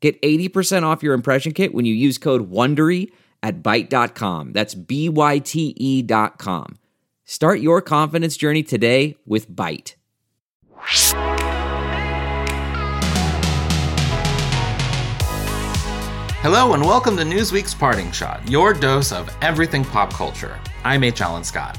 Get 80% off your impression kit when you use code WONDERY at Byte.com. That's B-Y-T-E dot com. Start your confidence journey today with Byte. Hello and welcome to Newsweek's Parting Shot, your dose of everything pop culture. I'm H. Alan Scott.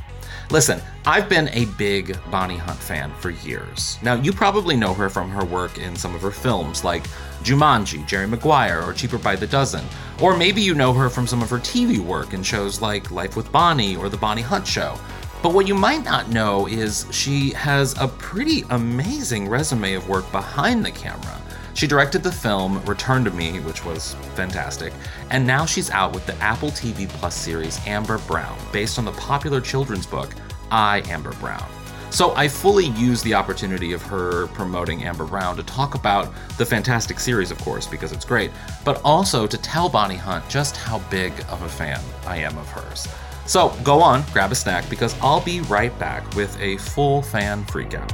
Listen, I've been a big Bonnie Hunt fan for years. Now, you probably know her from her work in some of her films like Jumanji, Jerry Maguire, or Cheaper by the Dozen. Or maybe you know her from some of her TV work in shows like Life with Bonnie or The Bonnie Hunt Show. But what you might not know is she has a pretty amazing resume of work behind the camera. She directed the film Return to Me, which was fantastic, and now she's out with the Apple TV Plus series Amber Brown, based on the popular children's book I, Amber Brown. So I fully use the opportunity of her promoting Amber Brown to talk about the fantastic series, of course, because it's great, but also to tell Bonnie Hunt just how big of a fan I am of hers. So go on, grab a snack, because I'll be right back with a full fan freakout.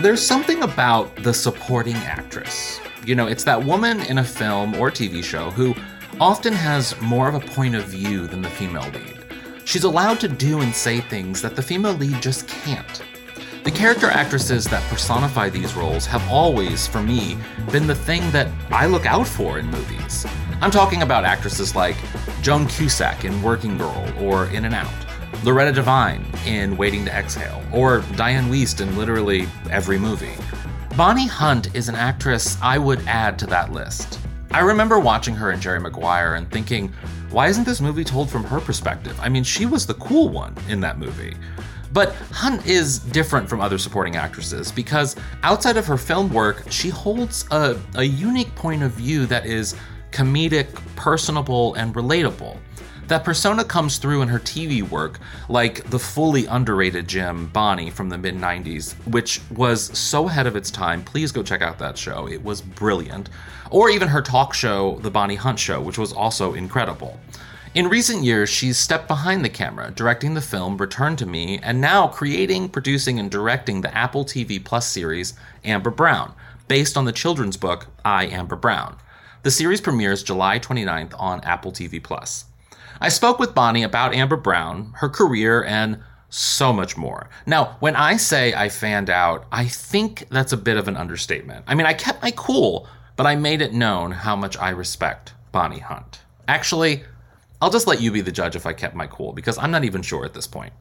There's something about the supporting actress. You know, it's that woman in a film or TV show who often has more of a point of view than the female lead. She's allowed to do and say things that the female lead just can't. The character actresses that personify these roles have always, for me, been the thing that I look out for in movies. I'm talking about actresses like Joan Cusack in Working Girl or In and Out, Loretta Devine in Waiting to Exhale, or Dianne Wiest in literally every movie. Bonnie Hunt is an actress I would add to that list. I remember watching her in Jerry Maguire and thinking, why isn't this movie told from her perspective? I mean, she was the cool one in that movie. But Hunt is different from other supporting actresses because outside of her film work, she holds a, a unique point of view that is comedic, personable, and relatable. That persona comes through in her TV work, like the fully underrated Jim Bonnie from the mid 90s, which was so ahead of its time. Please go check out that show, it was brilliant. Or even her talk show, The Bonnie Hunt Show, which was also incredible. In recent years, she's stepped behind the camera, directing the film Return to Me, and now creating, producing, and directing the Apple TV Plus series Amber Brown, based on the children's book I, Amber Brown. The series premieres July 29th on Apple TV Plus. I spoke with Bonnie about Amber Brown, her career, and so much more. Now, when I say I fanned out, I think that's a bit of an understatement. I mean, I kept my cool, but I made it known how much I respect Bonnie Hunt. Actually, I'll just let you be the judge if I kept my cool, because I'm not even sure at this point.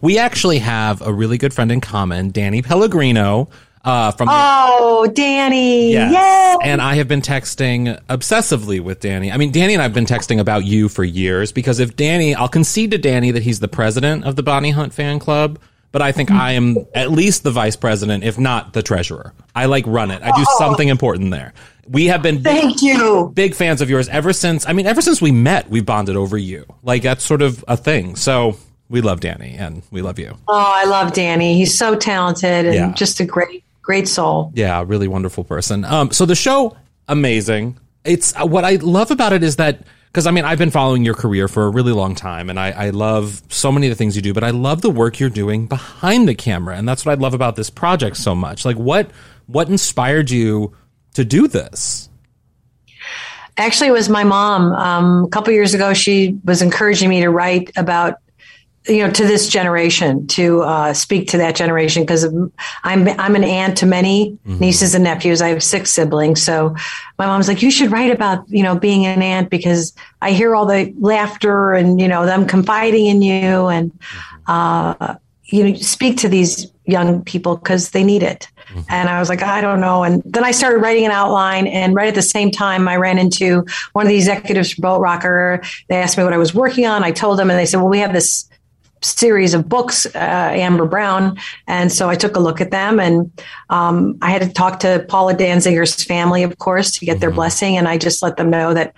We actually have a really good friend in common, Danny Pellegrino. Uh, from oh, Danny. Yes. Yes. And I have been texting obsessively with Danny. I mean, Danny and I have been texting about you for years because if Danny, I'll concede to Danny that he's the president of the Bonnie Hunt fan club, but I think I am at least the vice president, if not the treasurer. I like run it. I do something important there. We have been big, Thank you. big fans of yours ever since. I mean, ever since we met, we bonded over you. Like that's sort of a thing. So we love Danny and we love you. Oh, I love Danny. He's so talented and Yeah. just a great, great soul. Yeah, really wonderful person. Um, so the show, amazing. It's uh, what I love about it is that because I mean I've been following your career for a really long time, and I, I love so many of the things you do, but I love the work you're doing behind the camera, and that's what I love about this project so much. Like what what inspired you to do this? Actually, it was my mom. Um, a couple years ago, she was encouraging me to write about, you know, to this generation, to uh, speak to that generation, because I'm I'm an aunt to many nieces and nephews. I have six siblings, so my mom's like, you should write about, you know, being an aunt because I hear all the laughter and you know them confiding in you and, uh, you know, speak to these young people because they need it. And I was like, I don't know. And then I started writing an outline. And right at the same time, I ran into one of the executives from Boat Rocker. They asked me what I was working on. I told them, and they said, Well, we have this series of books, uh, Amber Brown. And so I took a look at them and um, I had to talk to Paula Danziger's family, of course, to get their blessing. And I just let them know that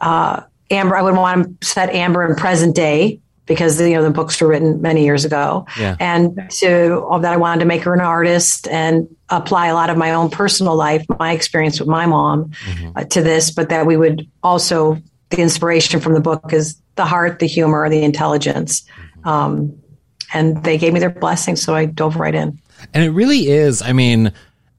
uh, Amber, I would want to set Amber in present day because you know the books were written many years ago Yeah. and to all that I wanted to make her an artist and apply a lot of my own personal life, my experience with my mom uh, to this, but that we would also the inspiration from the book is the heart, the humor, the intelligence. Um, and they gave me their blessing, so I dove right in. And it really is. I mean,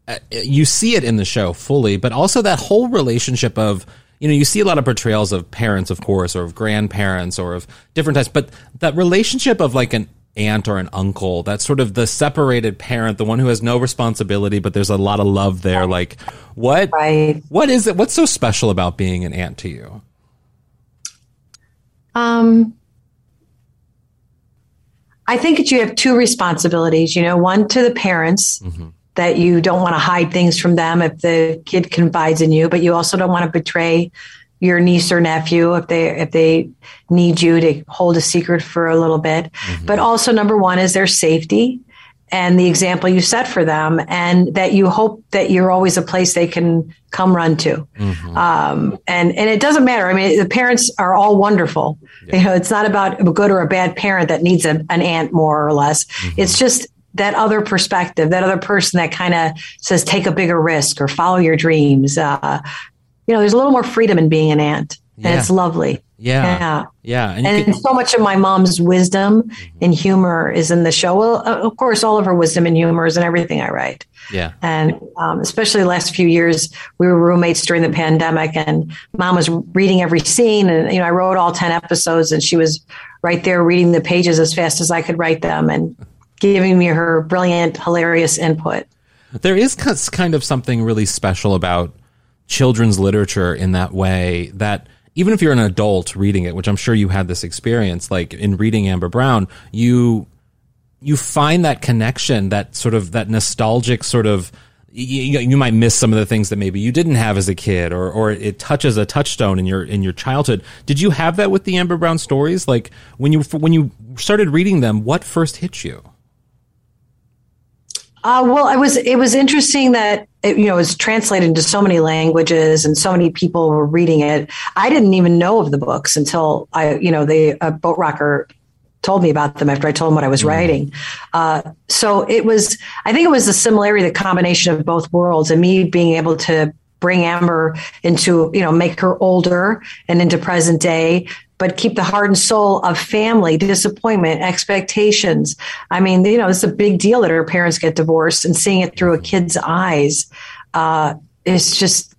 uh, you see it in the show fully, but also that whole relationship of, you know, you see a lot of portrayals of parents, of course, or of grandparents, or of different types, but that relationship of like an aunt or an uncle, that's sort of the separated parent, the one who has no responsibility, but there's a lot of love there. Like, what, Right. what is it? What's so special about being an aunt to you? Um, I think that you have two responsibilities, you know, one to the parents mm-hmm. that you don't want to hide things from them if the kid confides in you, but you also don't want to betray your niece or nephew if they if they need you to hold a secret for a little bit. Mm-hmm. But also number 1 is their safety and the example you set for them and that you hope that you're always a place they can come run to. Um, and and it doesn't matter. I mean the parents are all wonderful. You know it's not about a good or a bad parent that needs a, an aunt more or less. It's just that other perspective that other person that kind of says take a bigger risk or follow your dreams. Uh, you know there's a little more freedom in being an aunt and it's lovely Yeah. yeah Yeah. And, and can- so much of my mom's wisdom and humor is in the show. Well, uh, of course, all of her wisdom and humor is in everything I write. yeah. And um, especially the last few years, we were roommates during the pandemic, and mom was reading every scene. And, you know, I wrote all 10 episodes, and she was right there reading the pages as fast as I could write them and giving me her brilliant, hilarious input. There is kind of something really special about children's literature in that way that even if you're an adult reading it, which I'm sure you had this experience, like in reading Amber Brown, you you find that connection, that sort of that nostalgic sort of you, you might miss some of the things that maybe you didn't have as a kid, or or it touches a touchstone in your in your childhood. Did you have that with the Amber Brown stories? Like when you when you started reading them, what first hit you? Uh, well, it was it was interesting that it, you know it was translated into so many languages and so many people were reading it. I didn't even know of the books until I you know the uh, boat rocker told me about them after I told him what I was writing. Uh, so it was I think it was the similarity, the combination of both worlds, and me being able to bring Amber into you know make her older and into present day but keep the heart and soul of family, disappointment, expectations. I mean, you know, it's a big deal that her parents get divorced and seeing it through a kid's eyes. Uh, it's just,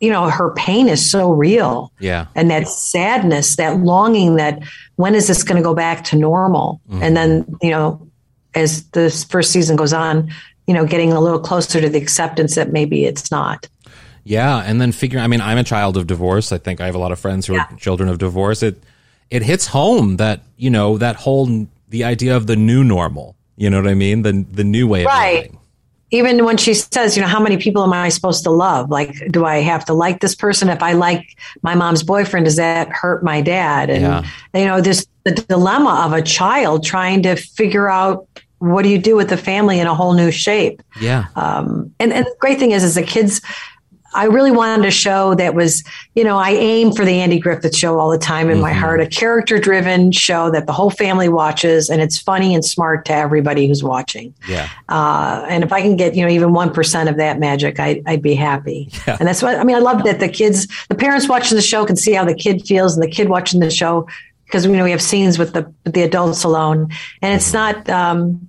you know, her pain is so real. Yeah. And that sadness, that longing that when is this going to go back to normal? And then, you know, as the first season goes on, you know, getting a little closer to the acceptance that maybe it's not. Yeah, and then figuring. I mean, I'm a child of divorce. I think I have a lot of friends who are children of divorce. It it hits home that you know that whole the idea of the new normal. You know what I mean? The the new way of Right. living. even when she says, you know, how many people am I supposed to love? Like, do I have to like this person? If I like my mom's boyfriend, does that hurt my dad? And, Yeah. you know, this the dilemma of a child trying to figure out what do you do with the family in a whole new shape. Yeah. Um, and, and the great thing is, is the kids, I really wanted a show that was, you know, I aim for the Andy Griffith show all the time in my heart, a character driven show that the whole family watches and it's funny and smart to everybody who's watching. Yeah. Uh, and if I can get, you know, even 1% of that magic, I, I'd be happy. Yeah. And that's what, I mean, I love that the kids, the parents watching the show can see how the kid feels and the kid watching the show because, you know, we have scenes with the, with the adults alone and it's not, um,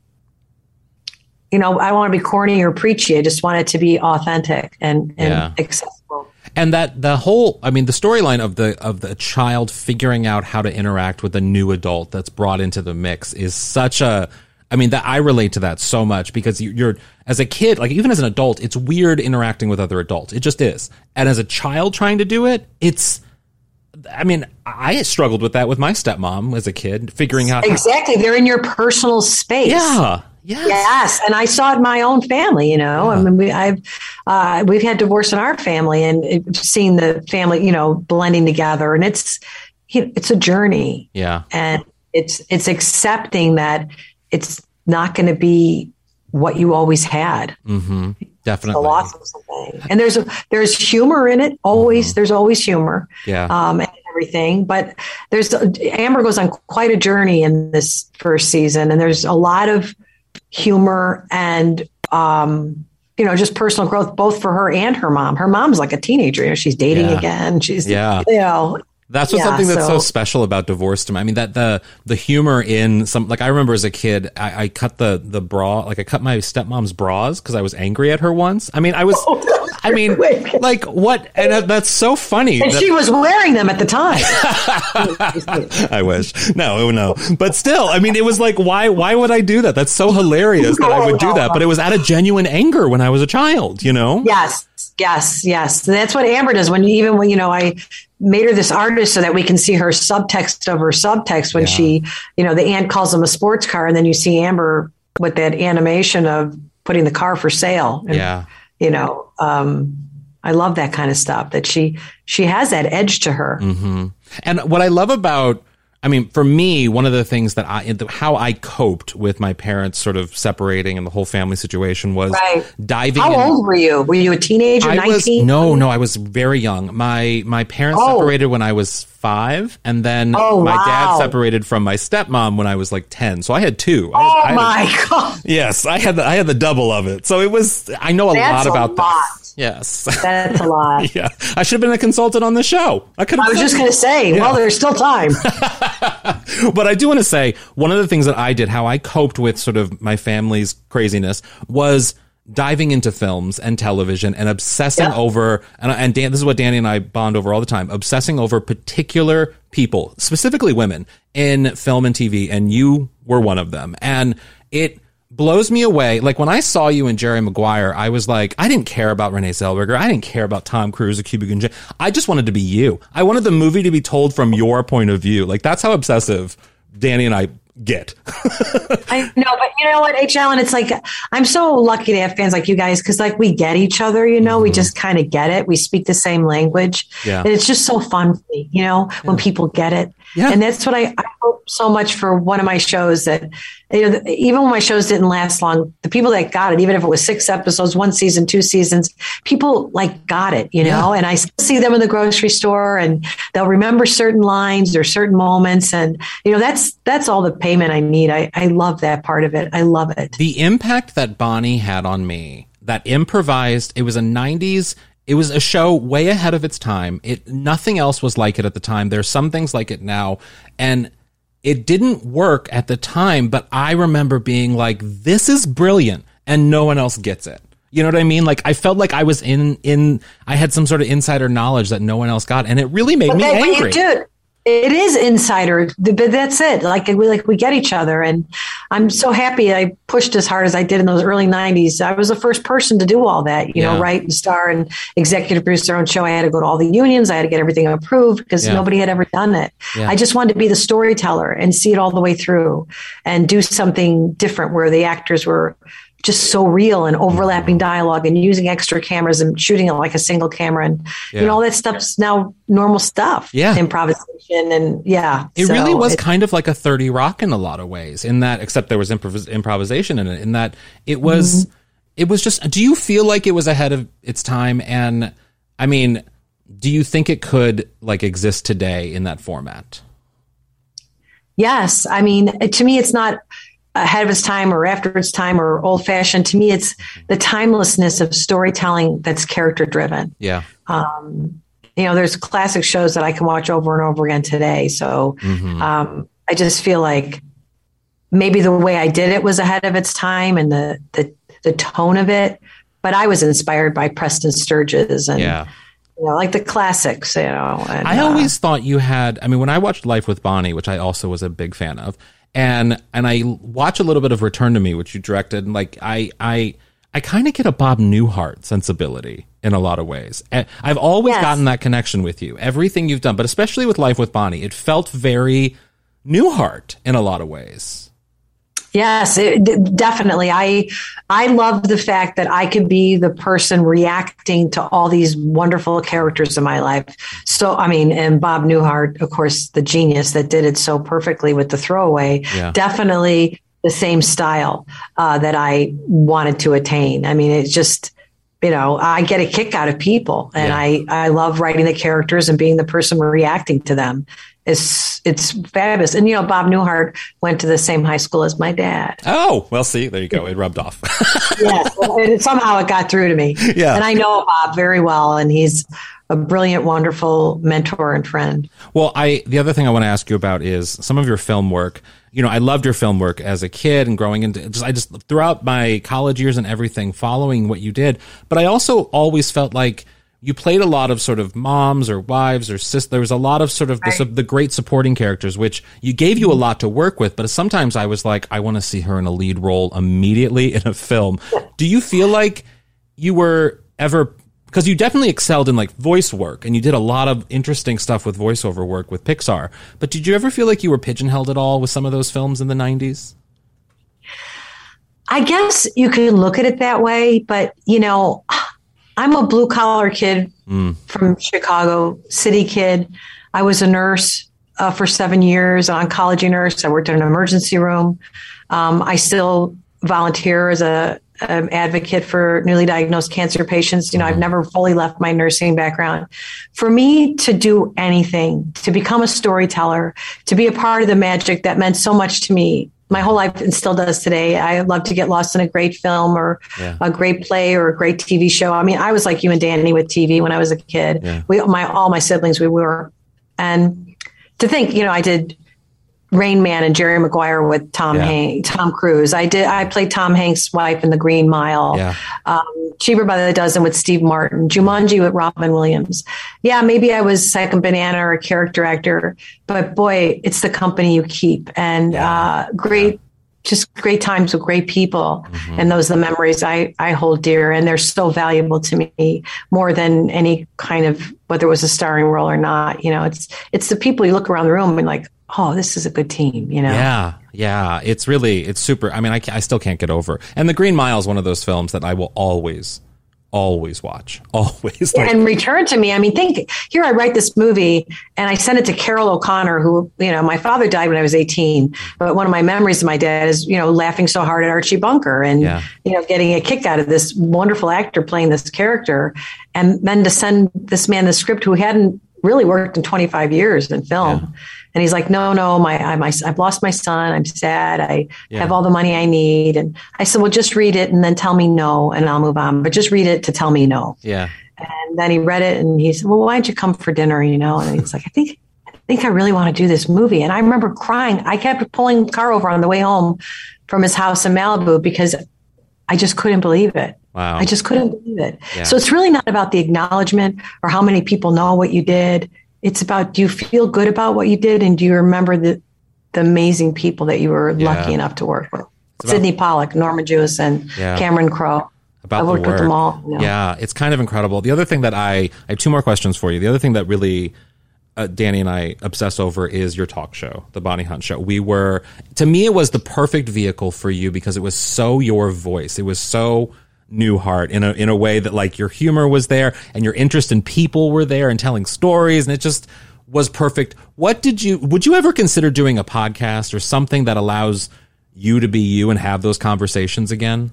you know, I don't want to be corny or preachy. I just want it to be authentic and, and Yeah. accessible. and that the whole i mean the storyline of the of the child figuring out how to interact with a new adult that's brought into the mix is such a i mean that i relate to that so much because you- you're as a kid like even as an adult it's weird interacting with other adults it just is and as a child trying to do it it's i mean i struggled with that with my stepmom as a kid figuring out how, Exactly. They're in your personal space. yeah yes. Yes, and I saw it in my own family. You know, I mean, we, I've uh, we've had divorce in our family, and it, seen the family, you know, blending together, and it's it's a journey, yeah and it's it's accepting that it's not going to be what you always had. mm-hmm The definitely loss of something, and there's a, there's humor in it. Always, there's always humor. yeah Um, and everything, but there's Amber goes on quite a journey in this first season, and there's a lot of humor and um, you know just personal growth both for her and her mom. Her mom's like a teenager. You know, she's dating Yeah. again. She's Yeah. you know That's what's Yeah, something that's so, so- special about divorce to me. I mean that the the humor in some like I remember as a kid, I, I cut the the bra like I cut my stepmom's bras because I was angry at her once. I mean I was, oh, I mean Wait. like what? And that- that's so funny. and that- she was wearing them at the time. I wish no oh, no, but still, I mean it was like why why would I do that? That's so hilarious that I would do that. But it was out of genuine anger when I was a child. You know? yes, yes, yes. That's what Amber does. When even when you know I made her this artist so that we can see her subtext of her subtext when Yeah. she, you know, the aunt calls them a sports car, and then you see Amber with that animation of putting the car for sale. And, Yeah. You know, um, I love that kind of stuff. That she she has that edge to her. hmm And what I love about, I mean, for me, one of the things that I, how I coped with my parents sort of separating and the whole family situation was Right. diving. How in- old were you? Were you a teenager? I was Nineteen? no, no. I was very young. My my parents Oh. separated when I was five, and then Oh, my dad separated from my stepmom when I was like ten. So I had two. I Oh I had- my god, Yes, I had the, I had the double of it. So it was. I know a That's lot a about lot. this. Yes. that's a lot. yeah, I should have been a consultant on the show. I could. I was just going to say, well, there's still time. but I do want to say one of the things that I did, how I coped with sort of my family's craziness, was diving into films and television and obsessing Yeah. over and, and Dan, this is what Danny and I bond over all the time, obsessing over particular people, specifically women in film and TV, and you were one of them. And it blows me away. Like when I saw you in Jerry Maguire, I was like, I didn't care about Renee Zellweger. I didn't care about Tom Cruise or Cuba Gooding I just wanted to be you. I wanted the movie to be told from your point of view. Like that's how obsessive Danny and I get. I know, but you know what, H. Alan, it's like I'm so lucky to have fans like you guys because like we get each other, you know, we just kind of get it. We speak the same language. Mm-hmm. Yeah. And it's just so fun for me, you know, when people get it. Yeah. And that's what I, I hope so much for one of my shows that, you know, even when my shows didn't last long, the people that got it, even if it was six episodes, one season, two seasons, people like got it, you know, and I see them in the grocery store and they'll remember certain lines or certain moments. And, you know, that's, that's all the payment I need. I, I love that part of it. I love it. the impact that Bonnie had on me, that improvised, it was a 90s it was a show way ahead of its time. It nothing else was like it at the time. There's some things like it now and it didn't work at the time, but I remember being like this is brilliant and no one else gets it. You know what I mean? Like I felt like I was in in I had some sort of insider knowledge that no one else got and it really made me but angry. you did. It is insider, but that's it. Like we like we get each other, and I'm so happy I pushed as hard as I did in those early '90s. I was the first person to do all that, you Yeah. know, write and star and executive produce their own show. I had to go to all the unions. I had to get everything approved because Yeah. nobody had ever done it. Yeah. I just wanted to be the storyteller and see it all the way through, and do something different where the actors were just so real and overlapping dialogue and using extra cameras and shooting it like a single camera and Yeah. you know all that stuff's now normal stuff Yeah. improvisation and yeah It So really was it- kind of like a 30 Rock in a lot of ways, in that, except there was improv- improvisation in it, in that it was, mm-hmm. it was just, do you feel like it was ahead of its time? And I mean, do you think it could like exist today in that format? yes i mean to me it's not ahead of its time or after its time or old fashioned to me it's the timelessness of storytelling that's character driven Yeah. you know there's classic shows that i can watch over and over again today so um, i just feel like maybe the way i did it was ahead of its time and the the, the tone of it but i was inspired by preston sturges and Yeah. you know like the classics you know and, I uh, always thought you had. I mean, when I watched Life with Bonnie, which I also was a big fan of, and and I watch a little bit of Return to Me, which you directed, and like I I I kind of get a Bob Newhart sensibility in a lot of ways. And I've always Yes. gotten that connection with you. Everything you've done, but especially with Life with Bonnie, it felt very Newhart in a lot of ways. Yes, it, definitely. I I love the fact that I could be the person reacting to all these wonderful characters in my life. So I mean, and Bob Newhart, of course, the genius that did it so perfectly with the throwaway. Yeah. Definitely the same style uh, that I wanted to attain. I mean, it's just you know I get a kick out of people, and Yeah. I I love writing the characters and being the person reacting to them. It's it's fabulous. And you know, Bob Newhart went to the same high school as my dad. Oh, well, see, there you go. It rubbed off. yes, and somehow it got through to me. Yeah. and I know Bob very well, and he's a brilliant, wonderful mentor and friend. Well, I the other thing I want to ask you about is some of your film work. You know, I loved your film work as a kid and growing into just I just throughout my college years and everything, following what you did. But I also always felt like you played a lot of sort of moms or wives or sisters. There was a lot of sort of the, sub- the great supporting characters, which you gave you a lot to work with. But sometimes I was like, I want to see her in a lead role immediately in a film. Do you feel like you were ever because you definitely excelled in like voice work and you did a lot of interesting stuff with voiceover work with Pixar. But did you ever feel like you were pigeonholed at all with some of those films in the 90s? I guess you can look at it that way, but you know, I'm a blue collar kid from Chicago, city kid. I was a nurse uh, for seven years, an oncology nurse. I worked in an emergency room. Um, I still volunteer as a um, advocate for newly diagnosed cancer patients. You know, I've never fully left my nursing background. For me to do anything, to become a storyteller, to be a part of the magic that meant so much to me my whole life and still does today. I love to get lost in a great film or Yeah. a great play or a great TV show. I mean, I was like you and Danny with TV when I was a kid. Yeah. We, my, all my siblings, we were, and to think, you know, I did Rain Man and Jerry Maguire with Tom Yeah. Hanks, Tom Cruise. I did. I played Tom Hanks' wife in The Green Mile. Yeah. Um, Cheaper by the Dozen with Steve Martin. Jumanji with Robin Williams. Yeah, maybe I was second banana or a character actor, but boy, it's the company you keep and uh, great. Just great times with great people, and those are the memories I, I hold dear, and they're so valuable to me more than any kind of whether it was a starring role or not. You know, it's it's the people you look around the room and like, oh, this is a good team. You know, Yeah, yeah. It's really, it's super. I mean, I, I still can't get over. And The Green Mile is one of those films that I will always, always watch. Always. Like, and return to me. I mean, think here I write this movie and I sent it to Carroll O'Connor, who, you know, my father died when I was 18. But one of my memories of my dad is, you know, laughing so hard at Archie Bunker and, Yeah. you know, getting a kick out of this wonderful actor playing this character. And then to send this man the script who hadn't really worked in 25 years in film. And he's like, no, no, my, I, my, I've lost my son. I'm sad. I Yeah. have all the money I need. And I said, well, just read it and then tell me no, and I'll move on. But just read it to tell me no. yeah. And then he read it and he said, Well, why don't you come for dinner? You know, and he's like, I think, I think I really want to do this movie. And I remember crying. I kept pulling the car over on the way home from his house in Malibu because I just couldn't believe it. Wow. I just couldn't believe it. Yeah. So it's really not about the acknowledgement or how many people know what you did. it's about do you feel good about what you did and do you remember the the amazing people that you were Yeah. lucky enough to work with? about- Sydney Pollack, Norman Jewison, Yeah. Cameron Crowe. about I the worked with work. them all. you know. Yeah, it's kind of incredible. The other thing that I I have two more questions for you. The other thing that really uh, Danny and I obsess over is your talk show, the Bonnie Hunt Show. We were to me it was the perfect vehicle for you because it was so your voice. It was so Newhart in a in a way that like your humor was there and your interest in people were there and telling stories and it just was perfect. What did you would you ever consider doing a podcast or something that allows you to be you and have those conversations again?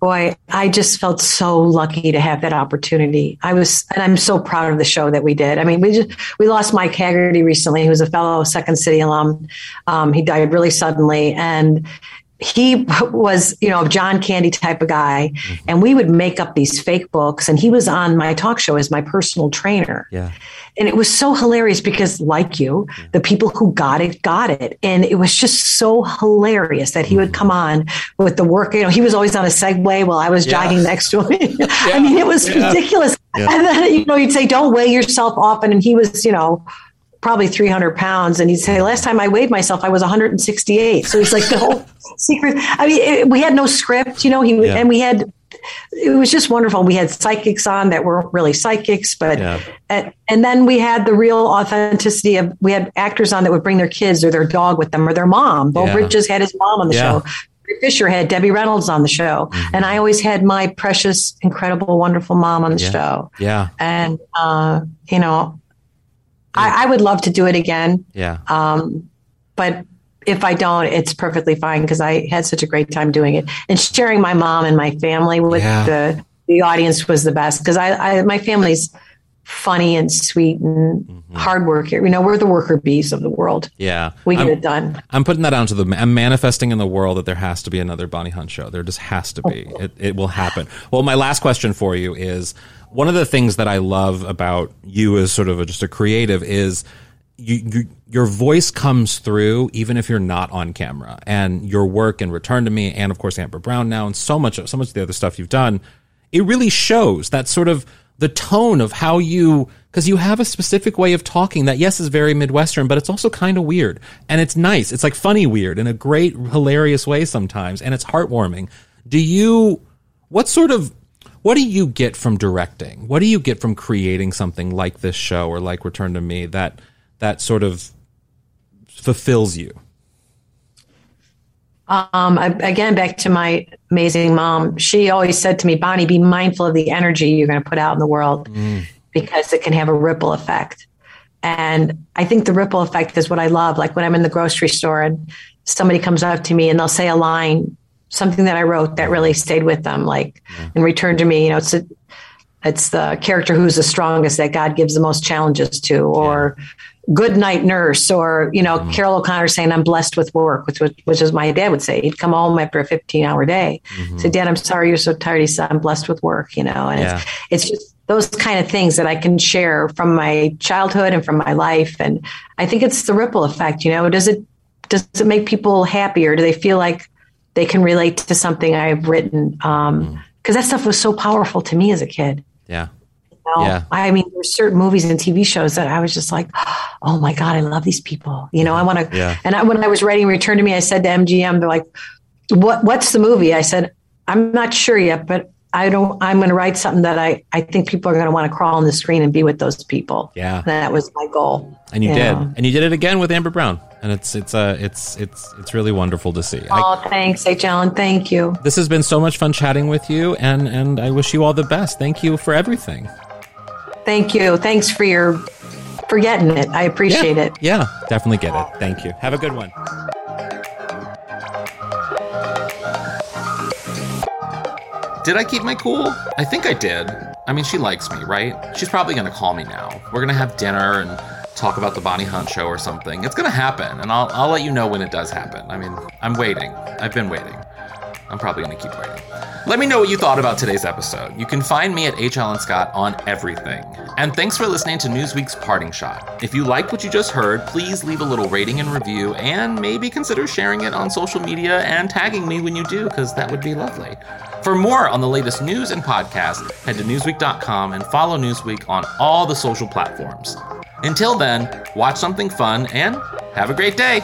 Boy, I just felt so lucky to have that opportunity. I was, and I'm so proud of the show that we did. I mean, we just we lost Mike Hagerty recently, who was a fellow Second City alum. Um, he died really suddenly, and he was, you know, John Candy type of guy. Mm-hmm. And we would make up these fake books, and he was on my talk show as my personal trainer. Yeah. And it was so hilarious because, like you, mm-hmm. the people who got it got it. And it was just so hilarious that he would mm-hmm. come on with the work. You know, he was always on a Segway while I was jogging next to him. I mean, it was ridiculous. And then, you know, you'd say, don't weigh yourself often. And he was, you know, probably 300 pounds. And he'd say, last time I weighed myself, I was 168. So he's like, the whole secret. I mean, it, we had no script, you know, he, Yeah. and we had, it was just wonderful. We had psychics on that weren't really psychics, but Yeah. and, and then we had the real authenticity of we had actors on that would bring their kids or their dog with them or their mom. Bo Yeah. Bridges had his mom on the show. Fisher had Debbie Reynolds on the show, and I always had my precious, incredible, wonderful mom on the Yeah. show. Yeah. And uh, you know, I, I would love to do it again, Yeah. um, but if I don't, it's perfectly fine because I had such a great time doing it and sharing my mom and my family with Yeah. the the audience was the best because I, I my family's funny and sweet and Mm-hmm. hard work. You know, we're the worker bees of the world. Yeah. We get I'm- it done. I'm putting that out to the. I'm manifesting in the world that there has to be another Bonnie Hunt show. There just has to be. It, it will happen. Well, my last question for you is one of the things that I love about you as sort of a, just a creative is you, you, your voice comes through even if you're not on camera, and your work and Return to Me, and of course Amber Brown now, and so much, so much of the other stuff you've done. It really shows that sort of the tone of how you because you have a specific way of talking that yes is very midwestern but it's also kind of weird. And it's nice. It's like funny weird in a great hilarious way sometimes and it's heartwarming. Do you what sort of what do you get from directing what do you get from creating something like this show or like return to me that that sort of fulfills you Um, I, again, back to my amazing mom. She always said to me, Bonnie, be mindful of the energy you're going to put out in the world because it can have a ripple effect. And I think the ripple effect is what I love. Like when I'm in the grocery store and somebody comes up to me and they'll say a line, something that I wrote that really stayed with them, like and returned to me, you know, it's a, it's the character who's the strongest that God gives the most challenges to, or good night nurse, or you know, mm-hmm. Carroll O'Connor saying I'm blessed with work, which was which is my dad would say. He'd come home after a 15 hour day, mm-hmm. say, Dad, I'm sorry you're so tired. He said, I'm blessed with work, you know, and Yeah. it's it's just those kind of things that I can share from my childhood and from my life, and I think it's the ripple effect. You know, does it does it make people happier? Do they feel like they can relate to something I've written? Um, mm. Because that stuff was so powerful to me as a kid. yeah you know? Yeah. I mean, there's certain movies and TV shows that I was just like, oh my God, I love these people. You know, I want to. Yeah. And I, when I was writing Return to Me, I said to MGM, they're like, what, what's the movie? I said, I'm not sure yet, but I don't, I'm going to write something that I, I think people are going to want to crawl on the screen and be with those people. Yeah. And that was my goal. and you Yeah. did and you did it again with amber brown and it's it's uh it's it's it's really wonderful to see I, Oh, thanks, H. Alan. Thank you. this has been so much fun chatting with you and and i wish you all the best thank you for everything Thank you. Thanks for your, for getting it. I appreciate yeah. it. Yeah, definitely get it. Thank you. Have a good one. Did I keep my cool? I think I did. I mean, she likes me, right? She's probably gonna call me now. We're gonna have dinner and talk about the Bonnie Hunt show or something. It's gonna happen, and I'll, I'll let you know when it does happen. I mean, I'm waiting. I've been waiting. I'm probably gonna keep waiting. Let me know what you thought about today's episode. You can find me at H. Alan Scott on everything. And thanks for listening to Newsweek's Parting Shot. If you liked what you just heard, please leave a little rating and review, and maybe consider sharing it on social media and tagging me when you do, because that would be lovely. For more on the latest news and podcasts, head to Newsweek.com and follow Newsweek on all the social platforms. Until then, watch something fun and have a great day.